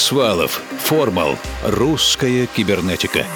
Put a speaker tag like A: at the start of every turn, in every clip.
A: Свалов. Формал. Русская кибернетика.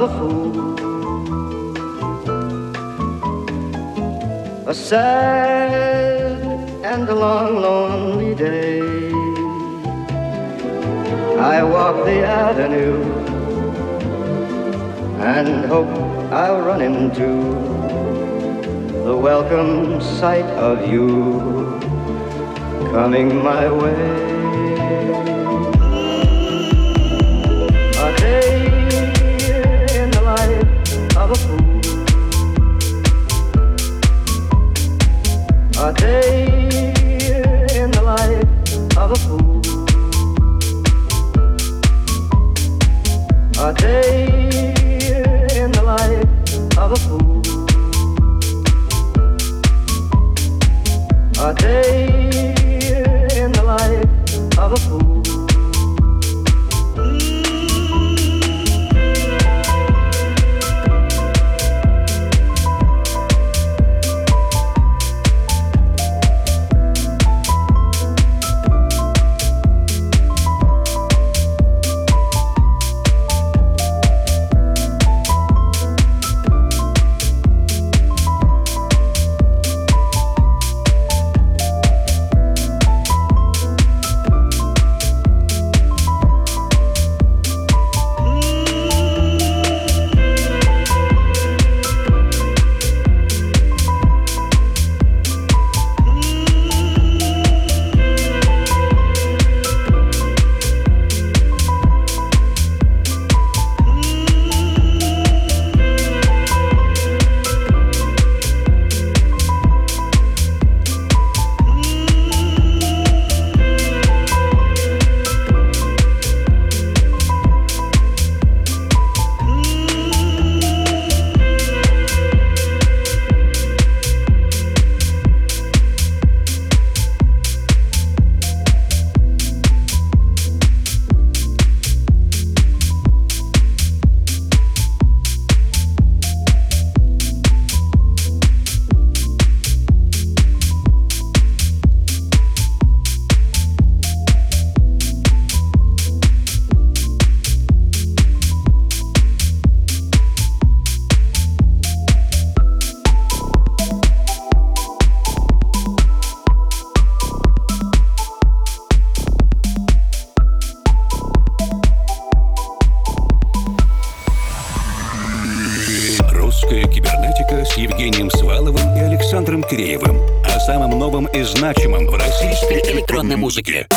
B: A fool. A sad and a long, lonely day. I walk the avenue and hope I'll run into the welcome sight of you coming my way.
A: again.